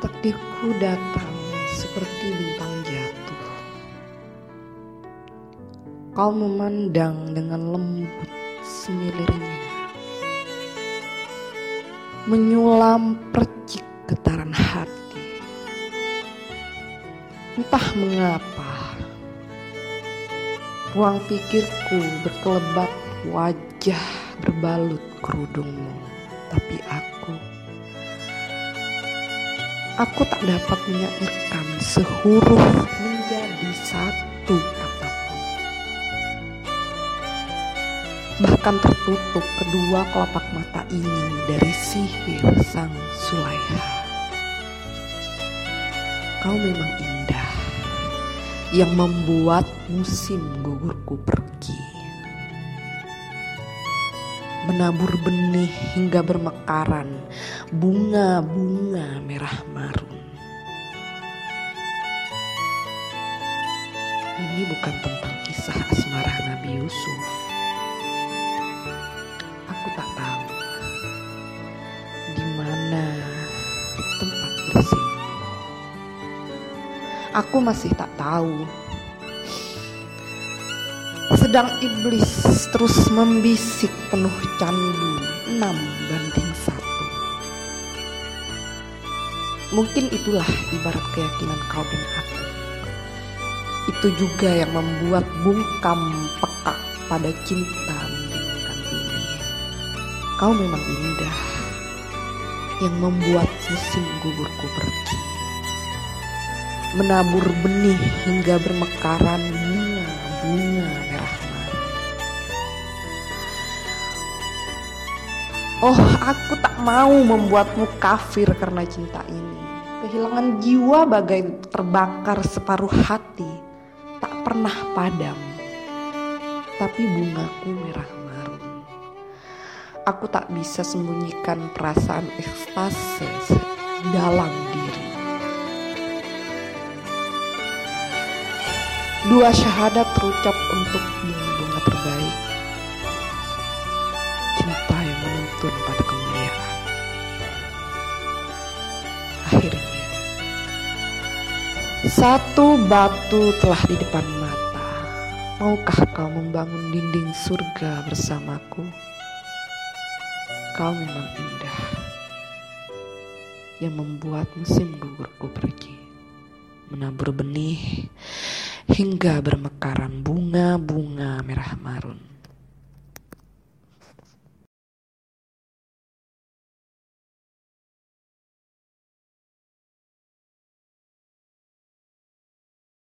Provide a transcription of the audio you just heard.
Takdirku datang seperti bintang jatuh. Kau memandang dengan lembut semilirnya. Menyulam percik getaran hati. Entah mengapa, ruang pikirku berkelebat wajah berbalut kerudungmu. Tapi aku aku tak dapat menyairkan sehuruf menjadi satu kata pun. Bahkan tertutup kedua kelopak mata ini dari sihir sang Sulaiha. Kau memang indah yang membuat musim gugurku pergi menabur benih hingga bermekaran bunga-bunga merah marun. Ini bukan tentang kisah asmara Nabi Yusuf. Aku tak tahu di mana tempat bersimpu. Aku masih tak tahu sedang iblis terus membisik penuh candu enam banding satu. Mungkin itulah ibarat keyakinan kau dan aku. Itu juga yang membuat bungkam pekak pada cinta mendengarkan ini. Kau memang indah yang membuat musim gugurku pergi. Menabur benih hingga bermekaran bunga-bunga Oh, aku tak mau membuatmu kafir karena cinta ini. Kehilangan jiwa bagai terbakar separuh hati, tak pernah padam. Tapi bungaku merah marun. Aku tak bisa sembunyikan perasaan ekstase dalam diri. Dua syahadat terucap untuk bunga terbaik menuntun pada kemuliaan. Akhirnya, satu batu telah di depan mata. Maukah kau membangun dinding surga bersamaku? Kau memang indah yang membuat musim gugurku pergi, menabur benih hingga bermekaran bunga-bunga merah marun.